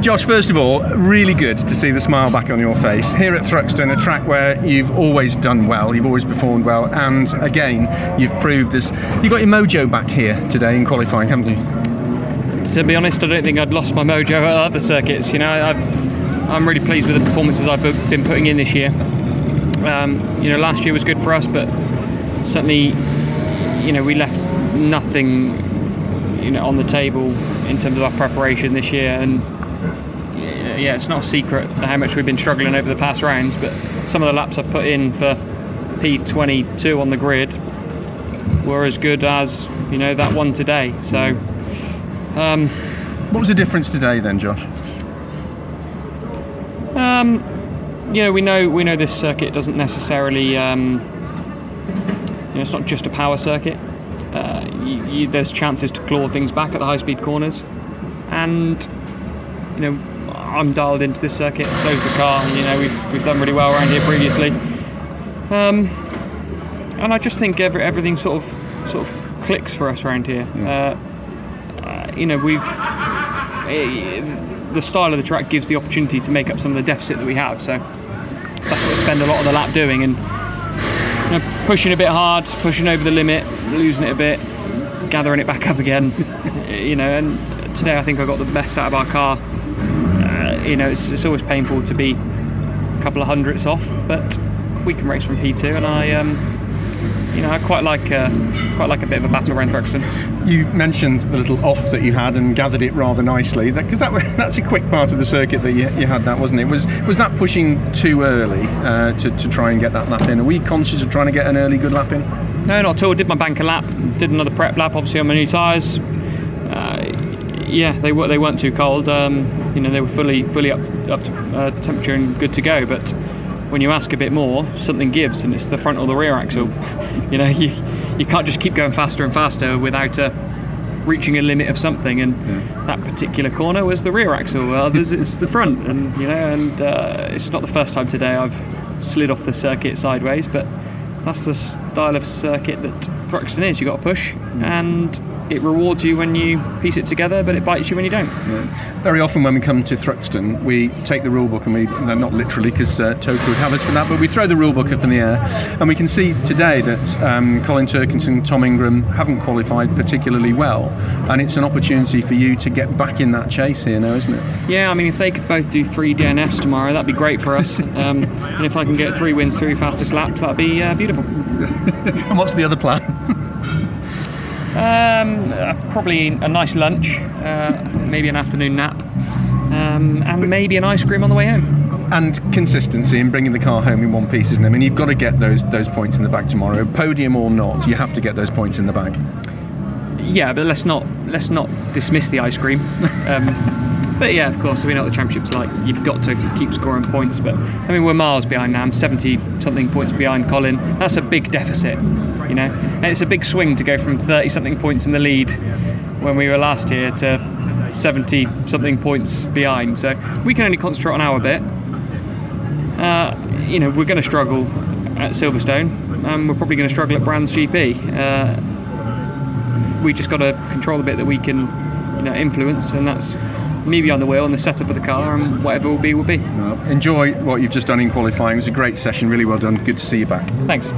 Josh, first of all, really good to see the smile back on your face. Here at Thruxton, a track where you've always done well, you've always performed well, and again, you've proved this. you've got your mojo back here today in qualifying, haven't you? To be honest, I don't think I'd lost my mojo at other circuits. You know, I've, I'm really pleased with the performances I've been putting in this year. Um, you know, last year was good for us, but certainly, you know, we left nothing, you know, on the table in terms of our preparation this year. And yeah, it's not a secret how much we've been struggling over the past rounds, but some of the laps I've put in for P22 on the grid were as good as you know that one today. So, um, what was the difference today then, Josh? Um, you know, we know we know this circuit doesn't necessarily. Um, you know, it's not just a power circuit. Uh, you, you, there's chances to claw things back at the high-speed corners, and you know I'm dialed into this circuit. So's the car. You know, we've, we've done really well around here previously. Um, and I just think every, everything sort of sort of clicks for us around here. Yeah. Uh, you know, we've uh, the style of the track gives the opportunity to make up some of the deficit that we have. So that's what we spend a lot of the lap doing and you know, pushing a bit hard, pushing over the limit, losing it a bit, gathering it back up again. you know, and today I think I got the best out of our car you know, it's, it's always painful to be a couple of hundredths off, but we can race from P2, and I, um, you know, I quite like uh, quite like a bit of a battle around Thruxton. You mentioned the little off that you had and gathered it rather nicely, because that, that, that's a quick part of the circuit that you, you, had. That wasn't it? Was was that pushing too early uh, to, to try and get that lap in? Are we conscious of trying to get an early good lap in? No, not at all. I did my banker lap, did another prep lap, obviously on my new tyres. Uh, yeah, they were they weren't too cold. Um, you know, they were fully fully up to, up to uh, temperature and good to go. But when you ask a bit more, something gives, and it's the front or the rear axle. you know, you you can't just keep going faster and faster without uh, reaching a limit of something. And yeah. that particular corner was the rear axle. Others it's the front, and you know, and uh, it's not the first time today I've slid off the circuit sideways, but that's the style of circuit that Thruxton is. You got to push and it rewards you when you piece it together, but it bites you when you don't. Yeah. Very often when we come to Thruxton, we take the rule book and we, no, not literally because uh, TOCA would have us for that, but we throw the rule book up in the air and we can see today that um, Colin Turkington, Tom Ingram haven't qualified particularly well, and it's an opportunity for you to get back in that chase here now, isn't it? Yeah, I mean, if they could both do three DNFs tomorrow, that'd be great for us. Um, and if I can get three wins, three fastest laps, that'd be uh, beautiful. and what's the other plan? Um, uh, probably a nice lunch, uh, maybe an afternoon nap, um, and maybe an ice cream on the way home. And consistency in bringing the car home in one piece, isn't it? I mean, you've got to get those those points in the bag tomorrow, podium or not. You have to get those points in the bag. Yeah, but let's not let's not dismiss the ice cream. Um, but yeah, of course, we know what the championship's like. You've got to keep scoring points. But I mean, we're miles behind now. I'm 70 something points behind Colin. That's a big deficit, you know. And it's a big swing to go from 30 something points in the lead when we were last here to 70 something points behind. So we can only concentrate on our bit. Uh, you know, we're going to struggle at Silverstone. and we're probably going to struggle at Brands GP. Uh, we just got to control the bit that we can, you know, influence, and that's me behind the wheel and the setup of the car, and whatever will be, will be. Enjoy what you've just done in qualifying. It was a great session, really well done. Good to see you back. Thanks.